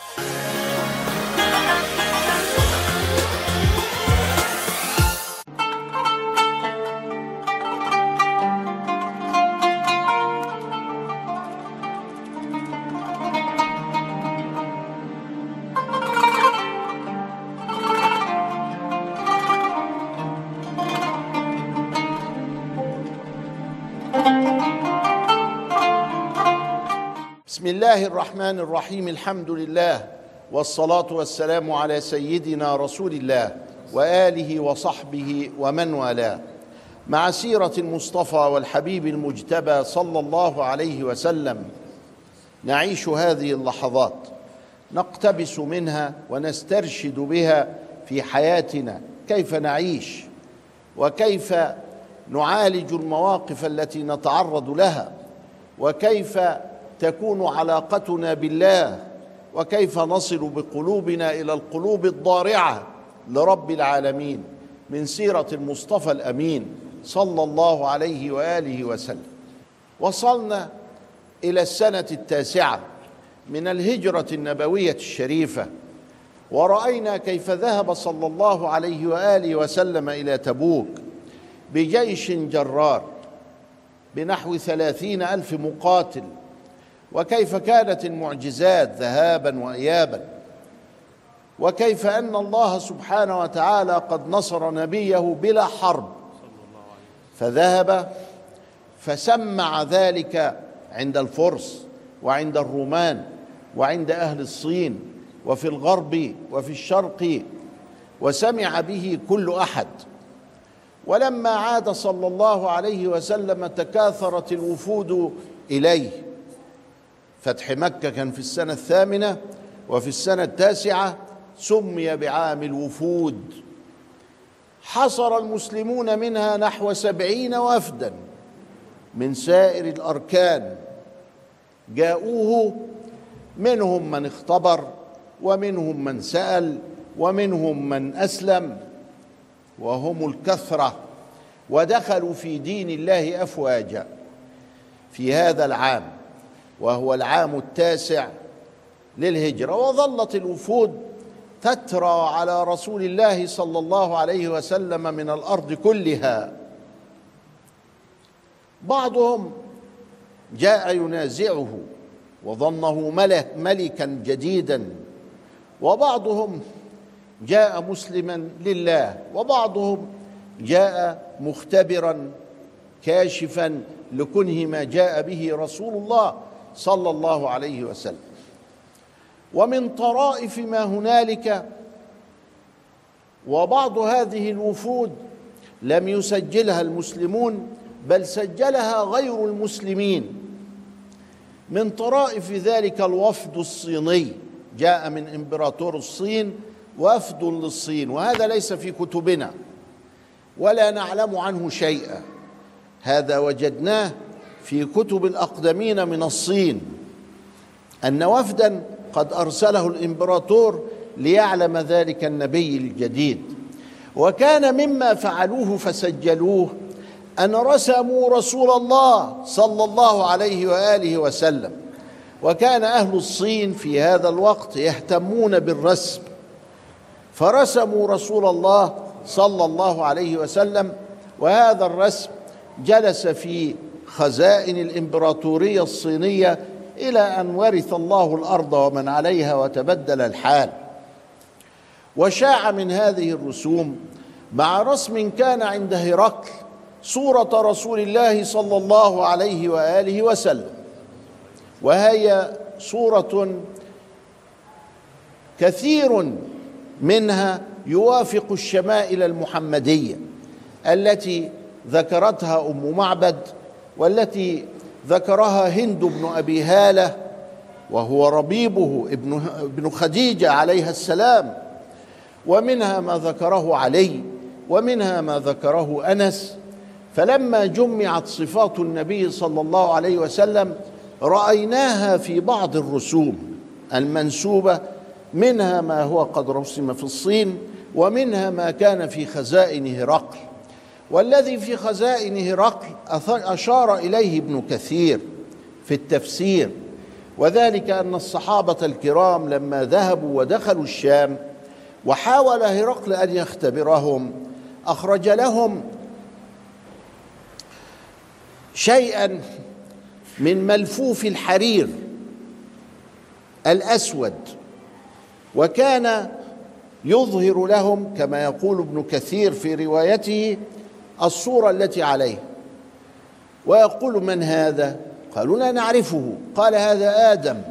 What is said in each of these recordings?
بسم الله الرحمن الرحيم الحمد لله والصلاة والسلام على سيدنا رسول الله وآله وصحبه ومن والاه. مع سيرة المصطفى والحبيب المجتبى صلى الله عليه وسلم نعيش هذه اللحظات نقتبس منها ونسترشد بها في حياتنا كيف نعيش وكيف نعالج المواقف التي نتعرض لها وكيف تكون علاقتنا بالله؟ وكيف نصل بقلوبنا إلى القلوب الضارعة لرب العالمين من سيرة المصطفى الأمين صلى الله عليه وآله وسلم. وصلنا إلى السنة التاسعة من الهجرة النبوية الشريفة ورأينا كيف ذهب صلى الله عليه وآله وسلم إلى تبوك بجيش جرار بنحو ثلاثين ألف مقاتل وكيف كانت المعجزات ذهابا وايابا؟ وكيف أن الله سبحانه وتعالى قد نصر نبيه بلا حرب؟ فذهب فسمع ذلك عند الفرس وعند الرومان وعند أهل الصين وفي الغرب وفي الشرق وسمع به كل أحد. ولما عاد صلى الله عليه وسلم تكاثرت الوفود إليه. فتح مكة كان في السنة الثامنة وفي السنة التاسعة سمي بعام الوفود. حصر المسلمون منها نحو سبعين وفدا من سائر الأركان. جاءوه منهم من اختبر ومنهم من سأل ومنهم من أسلم وهم الكثرة ودخلوا في دين الله أفواجا في هذا العام. وهو العام التاسع للهجرة وظلت الوفود تترى على رسول الله صلى الله عليه وسلم من الأرض كلها. بعضهم جاء ينازعه وظنه ملك ملكا جديدا وبعضهم جاء مسلما لله وبعضهم جاء مختبرا كاشفا لكنه ما جاء به رسول الله. صلى الله عليه وسلم. ومن طرائف ما هنالك وبعض هذه الوفود لم يسجلها المسلمون بل سجلها غير المسلمين. من طرائف ذلك الوفد الصيني جاء من إمبراطور الصين وفد للصين وهذا ليس في كتبنا ولا نعلم عنه شيئا. هذا وجدناه في كتب الأقدمين من الصين أن وفدا قد أرسله الإمبراطور ليعلم ذلك النبي الجديد. وكان مما فعلوه فسجلوه أن رسموا رسول الله صلى الله عليه وآله وسلم. وكان أهل الصين في هذا الوقت يهتمون بالرسم. فرسموا رسول الله صلى الله عليه وسلم وهذا الرسم جلس في خزائن الإمبراطورية الصينية إلى أن ورث الله الأرض ومن عليها وتبدل الحال. وشاع من هذه الرسوم مع رسم كان عند هرقل صورة رسول الله صلى الله عليه وآله وسلم. وهي صورة كثير منها يوافق الشمائل المحمدية التي ذكرتها أم معبد والتي ذكرها هند بن أبي هالة وهو ربيبه ابن ابن خديجة عليها السلام. ومنها ما ذكره علي ومنها ما ذكره أنس. فلما جمعت صفات النبي صلى الله عليه وسلم رأيناها في بعض الرسوم المنسوبة. منها ما هو قد رسم في الصين ومنها ما كان في خزائن هرقل. والذي في خزائن هرقل أشار إليه ابن كثير في التفسير. وذلك أن الصحابة الكرام لما ذهبوا ودخلوا الشام وحاول هرقل أن يختبرهم أخرج لهم شيئا من ملفوف الحرير الأسود وكان يظهر لهم كما يقول ابن كثير في روايته الصورة التي عليه. ويقول من هذا؟ قالوا لا نعرفه. قال هذا آدم.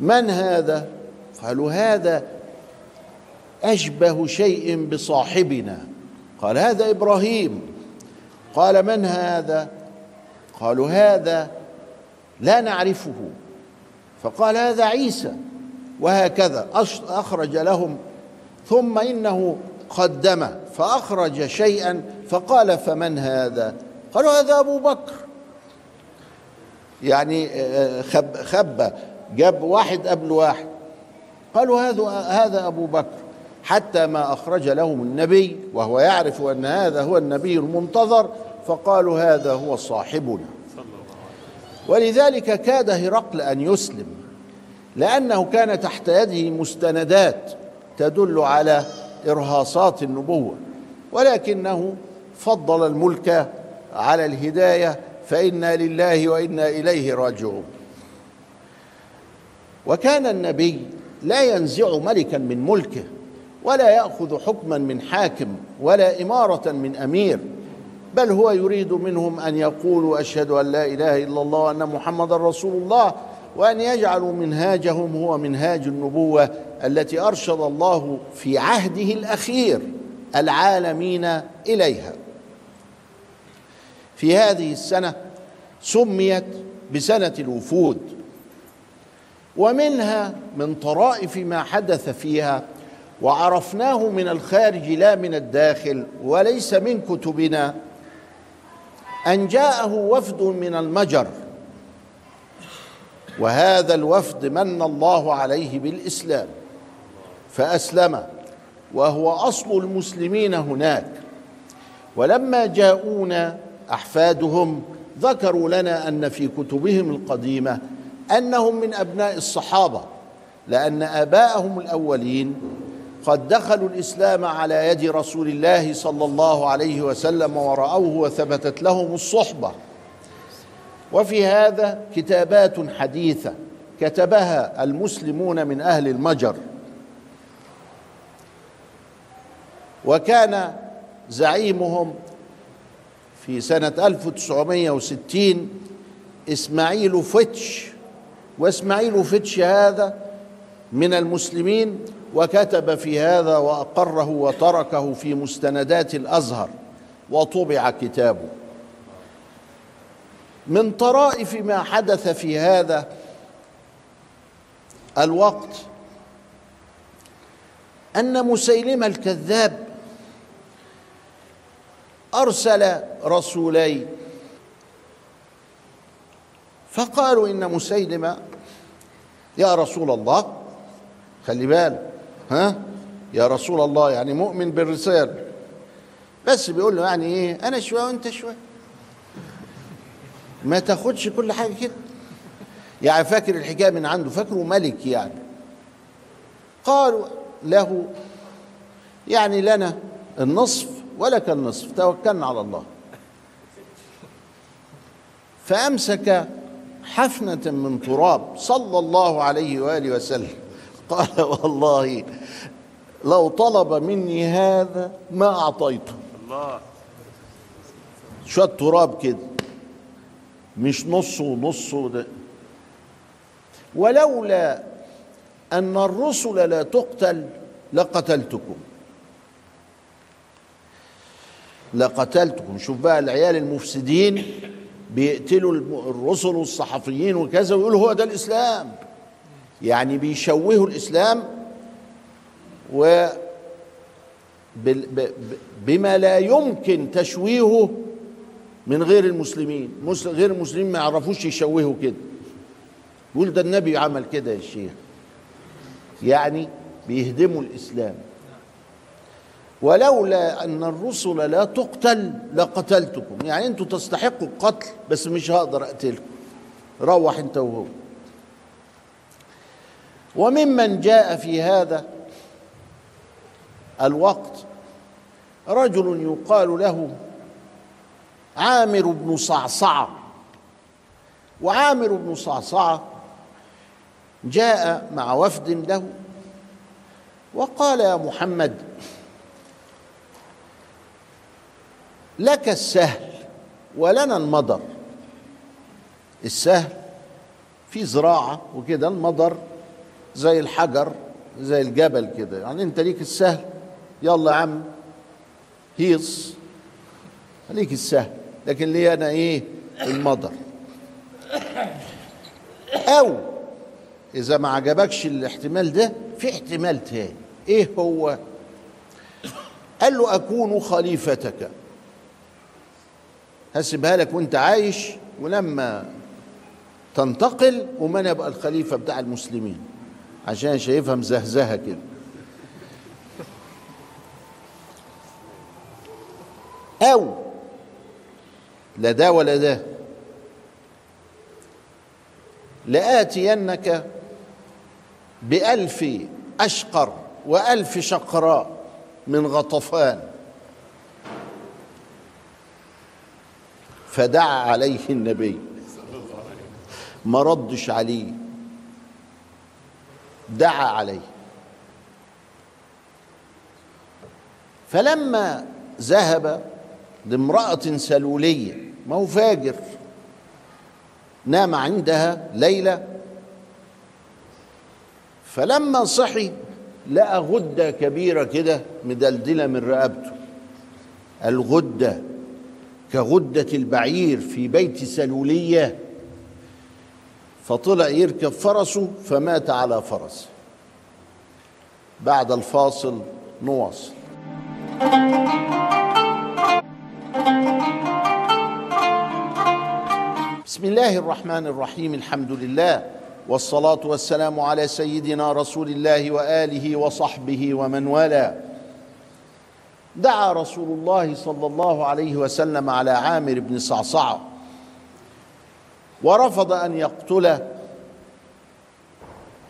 من هذا؟ قالوا هذا أشبه شيء بصاحبنا. قال هذا إبراهيم. قال من هذا؟ قالوا هذا لا نعرفه. فقال هذا عيسى. وهكذا أخرج لهم. ثم إنه قدم فأخرج شيئا فقال فمن هذا؟ قالوا هذا أبو بكر. يعني خب خب جاب واحد قبل واحد. قالوا هذا هذا أبو بكر. حتى ما أخرج لهم النبي وهو يعرف أن هذا هو النبي المنتظر فقالوا هذا هو صاحبنا. ولذلك كاد هرقل أن يسلم لأنه كان تحت يده مستندات تدل على إرهاصات النبوة. ولكنه فضل الملك على الهداية فإنا لله وإنا إليه راجعون. وكان النبي لا ينزع ملكا من ملكه ولا يأخذ حكما من حاكم ولا إمارة من أمير بل هو يريد منهم أن يقولوا أشهد أن لا إله إلا الله وأن محمدا رسول الله وأن يجعلوا منهاجهم هو منهاج النبوة التي أرشد الله في عهده الأخير. العالمين إليها. في هذه السنة سميت بسنة الوفود ومنها من طرائف ما حدث فيها وعرفناه من الخارج لا من الداخل وليس من كتبنا أن جاءه وفد من المجر وهذا الوفد من الله عليه بالإسلام فأسلم. وهو أصل المسلمين هناك. ولما جاءونا أحفادهم ذكروا لنا أن في كتبهم القديمة أنهم من أبناء الصحابة لأن آباءهم الأولين قد دخلوا الإسلام على يد رسول الله صلى الله عليه وسلم ورأوه وثبتت لهم الصحبة. وفي هذا كتابات حديثة كتبها المسلمون من أهل المجر. وكان زعيمهم في سنة 1960 إسماعيل فتش وإسماعيل فتش هذا من المسلمين وكتب في هذا وأقره وتركه في مستندات الأزهر وطبع كتابه. من طرائف ما حدث في هذا الوقت أن مسيلمة الكذاب أرسل رسولين فقالوا إن مسيلمة يا رسول الله خلي بالك ها؟ يا رسول الله يعني مؤمن بالرساله بس بيقول له يعني إيه؟ أنا شوية وأنت شوية. ما تاخدش كل حاجة كده. يعني فاكر الحكاية من عنده؟ فاكره ملك يعني. قالوا له يعني لنا النصف ولك النصف توكلنا على الله. فأمسك حفنة من تراب صلى الله عليه وآله وسلم. قال والله لو طلب مني هذا ما أعطيته. الله. شوية تراب كده. مش نص ونص ده. ولولا أن الرسل لا تقتل لقتلتكم. لقتلتكم شوف بقى العيال المفسدين بيقتلوا الرسل والصحفيين وكذا ويقولوا هو ده الإسلام. يعني بيشوهوا الإسلام و بما لا يمكن تشويهه من غير المسلمين. غير المسلمين ما يعرفوش يشوهوا كده. يقول ده النبي عمل كده يا شيخ. يعني بيهدموا الإسلام. ولولا أن الرسل لا تقتل لقتلتكم. يعني أنتوا تستحقوا القتل بس مش هقدر أقتلكم. روح أنت وهو. وممن جاء في هذا الوقت رجل يقال له عامر بن صعصعة. وعامر بن صعصعة جاء مع وفد له وقال يا محمد لك السهل ولنا المضر. السهل في زراعة وكده المضر زي الحجر زي الجبل كده. يعني انت ليك السهل يلا يا عم هيص ليك السهل. لكن ليه أنا إيه؟ المضر. أو إذا ما عجبكش الاحتمال ده في احتمال تاني. إيه هو؟ قال له أكون خليفتك. هسيبها لك وانت عايش ولما تنتقل ومن يبقى الخليفة بتاع المسلمين. عشان شايفها مزهزهه كده. أو لا ده ولا ده. لآتينك بألف أشقر وألف شقراء من غطفان. فدعا عليه النبي. ما ردش عليه. دعا عليه. فلما ذهب لامرأة سلولية ما هو فاجر نام عندها ليلة. فلما صحي لقى غدة كبيرة كده مدلدلة من رقبته. الغدة كغدة البعير في بيت سلولية فطلع يركب فرسه فمات على فرسه بعد الفاصل نواصل. بسم الله الرحمن الرحيم الحمد لله والصلاة والسلام على سيدنا رسول الله وآله وصحبه ومن والاه. دعا رسول الله صلى الله عليه وسلم على عامر بن صعصعة ورفض أن يقتل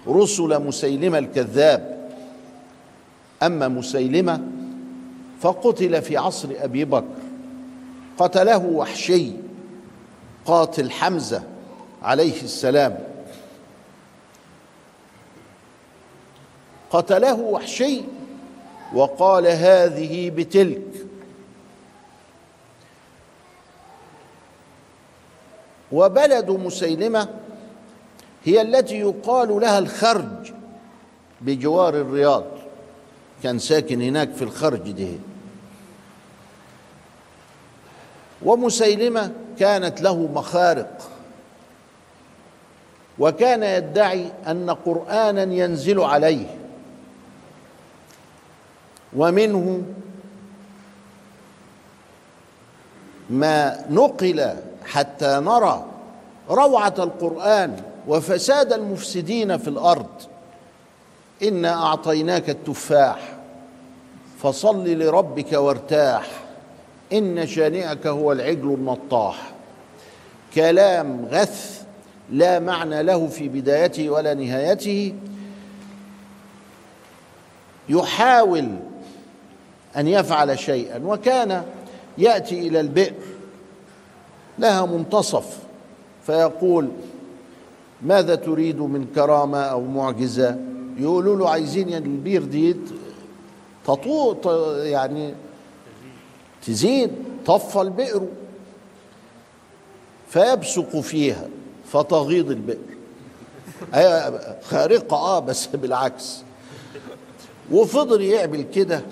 رسل مسيلمة الكذاب. أما مسيلمة فقتل في عصر أبي بكر قتله وحشي قاتل حمزة عليه السلام. قتله وحشي وقال هذه بتلك. وبلد مسيلمة هي التي يقال لها الخرج بجوار الرياض. كان ساكن هناك في الخرج ده. ومسيلمة كانت له مخارق. وكان يدعي أن قرآنا ينزل عليه. ومنه ما نقل حتى نرى روعة القرآن وفساد المفسدين في الأرض. إنا أعطيناك التفاح فصل لربك وارتاح. إن شانئك هو العجل النطاح. كلام غث لا معنى له في بدايته ولا نهايته. يحاول أن يفعل شيئا. وكان يأتي إلى البئر لها منتصف فيقول ماذا تريد من كرامة أو معجزة؟ يقولوا له عايزين البير دي تطو يعني تزيد طفى البئر فيبصق فيها فتغيض البئر. خارقة آه بس بالعكس. وفضل يعمل كده.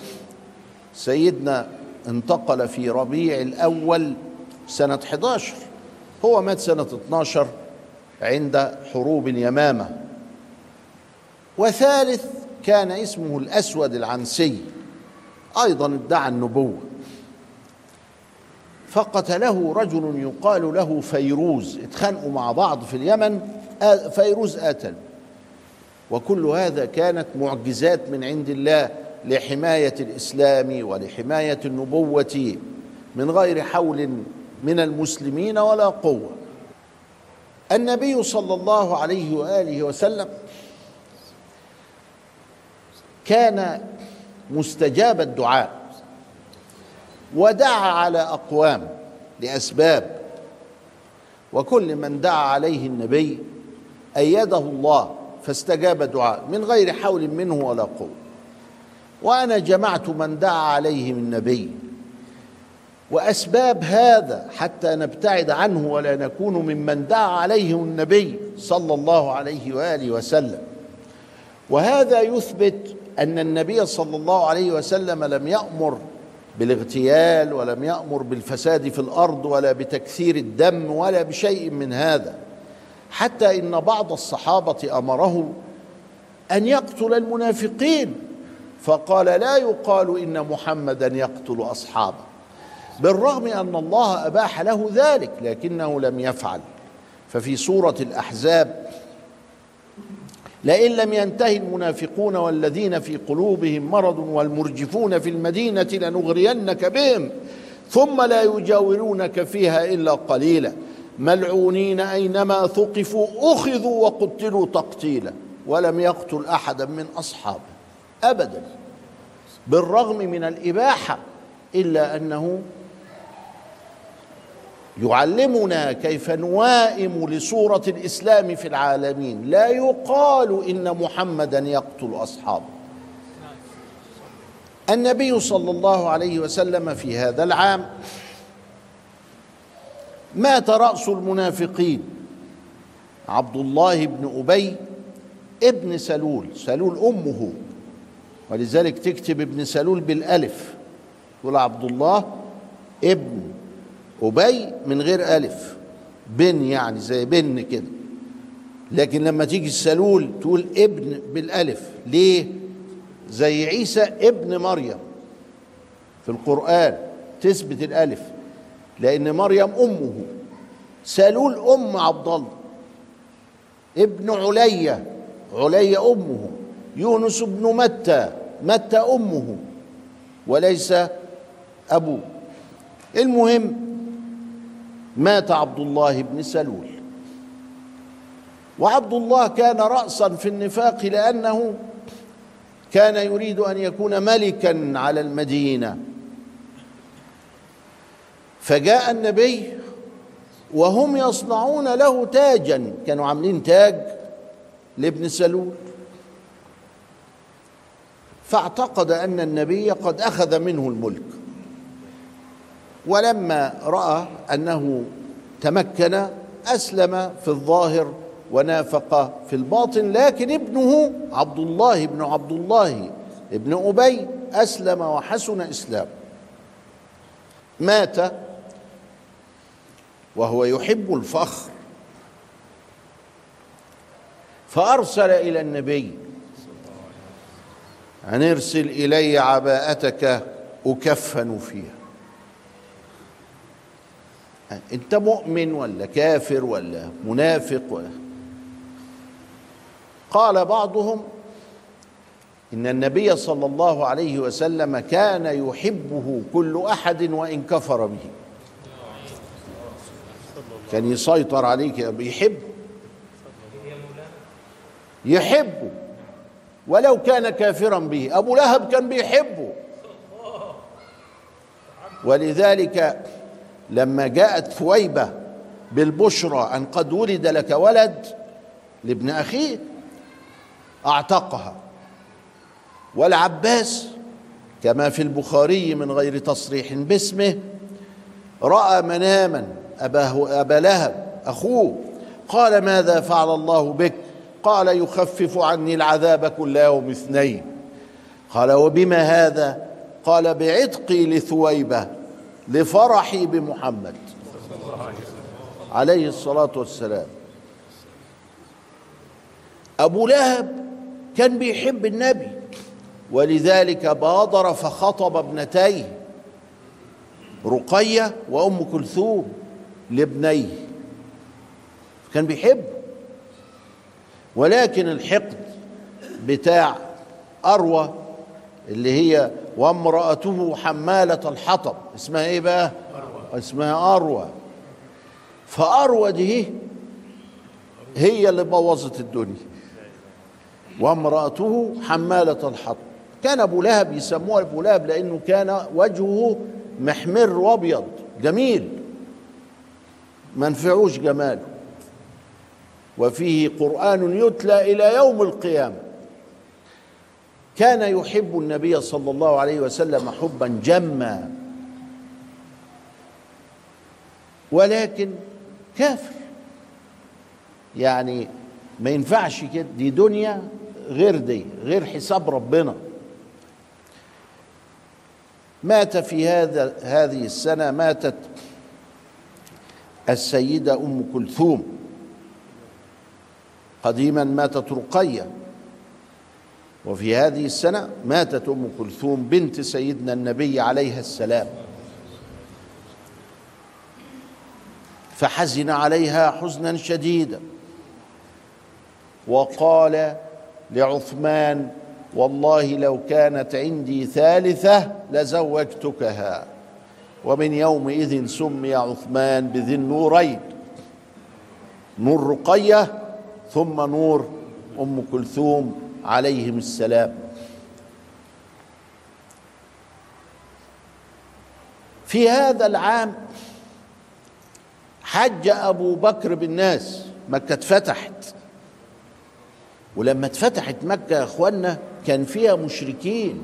سيدنا انتقل في ربيع الأول سنة 11 هو مات سنة 12 عند حروب اليمامة وثالث كان اسمه الأسود العنسي. أيضا ادعى النبوة. فقتله رجل يقال له فيروز. اتخانقوا مع بعض في اليمن فيروز قتل وكل هذا كانت معجزات من عند الله. لحماية الإسلام ولحماية النبوة من غير حول من المسلمين ولا قوة. النبي صلى الله عليه وآله وسلم كان مستجاب الدعاء ودعا على أقوام لأسباب وكل من دعا عليه النبي أيده الله فاستجاب دعاء من غير حول منه ولا قوة. وأنا جمعت من دعا عليهم النبي. وأسباب هذا حتى نبتعد عنه ولا نكون ممن دعا عليه النبي صلى الله عليه وآله وسلم. وهذا يثبت أن النبي صلى الله عليه وسلم لم يأمر بالاغتيال ولم يأمر بالفساد في الأرض ولا بتكثير الدم ولا بشيء من هذا. حتى إن بعض الصحابة أمره أن يقتل المنافقين. فقال لا يقال إن محمدا يقتل أصحابه. بالرغم أن الله أباح له ذلك لكنه لم يفعل. ففي سورة الأحزاب لئن لم ينتهي المنافقون والذين في قلوبهم مرض والمرجفون في المدينة لنغرينك بهم ثم لا يجاورونك فيها إلا قليلا. ملعونين أينما ثقفوا أخذوا وقتلوا تقتيلا ولم يقتل احدا من أصحابه. ابدا. بالرغم من الإباحة إلا أنه يعلمنا كيف نوائم لصوره الإسلام في العالمين. لا يقال إن محمدا يقتل أصحابه. النبي صلى الله عليه وسلم في هذا العام مات رأس المنافقين عبد الله بن أبي ابن سلول. سلول أمه. ولذلك تكتب ابن سلول بالألف. تقول عبد الله ابن أبي من غير ألف. بن يعني زي بن كده. لكن لما تيجي السلول تقول ابن بالألف. ليه؟ زي عيسى ابن مريم. في القرآن تثبت الألف. لأن مريم أمه. سلول أم عبد الله. ابن عليا. عليا أمه. يونس بن متى متى أمه وليس أبوه. المهم مات عبد الله بن سلول. وعبد الله كان راسا في النفاق لأنه كان يريد أن يكون ملكا على المدينة. فجاء النبي وهم يصنعون له تاجا. كانوا عاملين تاج لابن سلول. فاعتقد أن النبي قد أخذ منه الملك. ولما رأى أنه تمكن أسلم في الظاهر ونافق في الباطن لكن ابنه عبد الله بن عبد الله ابن أبي أسلم وحسن إسلام. مات وهو يحب الفخر. فأرسل إلى النبي أن ارسل إلي عباءتك أكفن فيها. أنت مؤمن ولا كافر ولا منافق ولا. قال بعضهم إن النبي صلى الله عليه وسلم كان يحبه كل أحد وإن كفر به. كان يسيطر عليك بيحبه يحبه ولو كان كافرا به. أبو لهب كان بيحبه. ولذلك لما جاءت ثويبة بالبشرى أن قد ولد لك ولد لابن أخيه أعتقها. والعباس كما في البخاري من غير تصريح باسمه رأى مناما أباه أبا لهب أخوه قال ماذا فعل الله بك؟ قال يخفف عني العذاب كل يوم اثنين. قال وبما هذا؟ قال بعتقي لثويبة لفرحي بمحمد. عليه الصلاة والسلام. أبو لهب كان بيحب النبي ولذلك بادر فخطب ابنتيه رقية وأم كلثوم لابنيه. كان بيحب. ولكن الحقد بتاع أروى اللي هي وامرأته حمالة الحطب. اسمها إيه بقى؟ أروى. اسمها أروى. فأروى دي هي اللي بوظت الدنيا. وامرأته حمالة الحطب. كان أبو لهب يسموه أبو لهب لأنه كان وجهه محمر وأبيض. جميل. ما نفعوش جماله. وفيه قرآن يتلى إلى يوم القيامة. كان يحب النبي صلى الله عليه وسلم حبا جما. ولكن كافر. يعني ما ينفعش كده. دي دنيا غير دي غير حساب ربنا. مات في هذا هذه السنة ماتت السيدة أم كلثوم. قديما ماتت رقية. وفي هذه السنة ماتت أم كلثوم بنت سيدنا النبي عليها السلام. فحزن عليها حزنا شديدا. وقال لعثمان والله لو كانت عندي ثالثة لزوجتكها. ومن يومئذ سمي عثمان بذي النورين. نور رقية ثم نور أم كلثوم عليهم السلام. في هذا العام حج أبو بكر بالناس مكة اتفتحت. ولما اتفتحت مكة يا اخوانا كان فيها مشركين.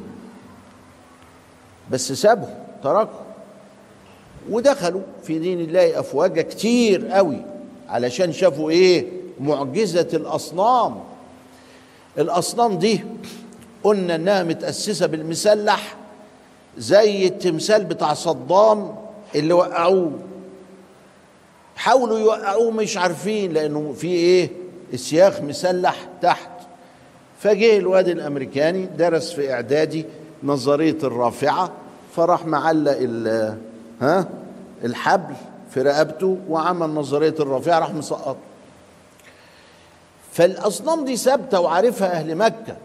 بس سابهم تركوا. ودخلوا في دين الله أفواجا كتير قوي علشان شافوا إيه؟ معجزة الأصنام. الأصنام دي قلنا إنها متأسسة بالمسلح زي التمثال بتاع صدام اللي وقعوه. حاولوا يوقعوه مش عارفين لأنه في إيه؟ السياخ مسلح تحت. فجه الواد الأمريكاني درس في إعدادي نظرية الرافعة فراح معلق ها؟ الحبل في رقبته وعمل نظرية الرافعة راح مسقط. فالأصنام دي ثابتة وعارفها أهل مكة.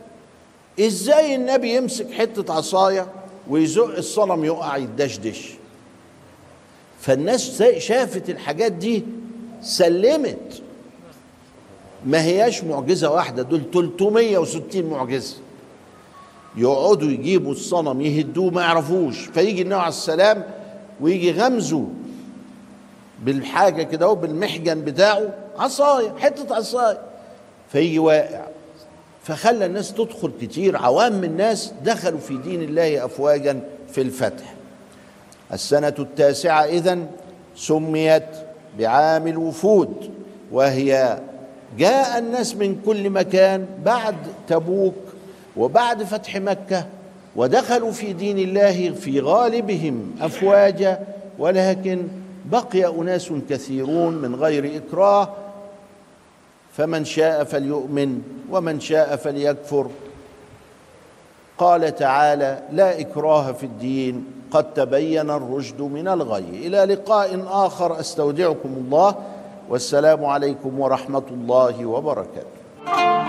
إزاي النبي يمسك حتة عصاية ويزق الصنم يقع يدشدش فالناس شافت الحاجات دي سلمت. ما هياش معجزة واحدة دول 360 معجزة. يقعدوا يجيبوا الصنم يهدوه ما يعرفوش. فيجي النبي عليه السلام ويجي غمزه بالحاجة كده بالمحجن بتاعه عصاية حتة عصاية. فيجي واقع. فخلى الناس تدخل كتير. عوام الناس دخلوا في دين الله افواجا في الفتح. السنة التاسعة إذن سميت بعام الوفود وهي جاء الناس من كل مكان بعد تبوك وبعد فتح مكة ودخلوا في دين الله في غالبهم افواجا ولكن بقي أناس كثيرون من غير إكراه فمن شاء فليؤمن ومن شاء فليكفر. قال تعالى لا إكراه في الدين قد تبين الرشد من الغي. إلى لقاء آخر أستودعكم الله والسلام عليكم ورحمة الله وبركاته.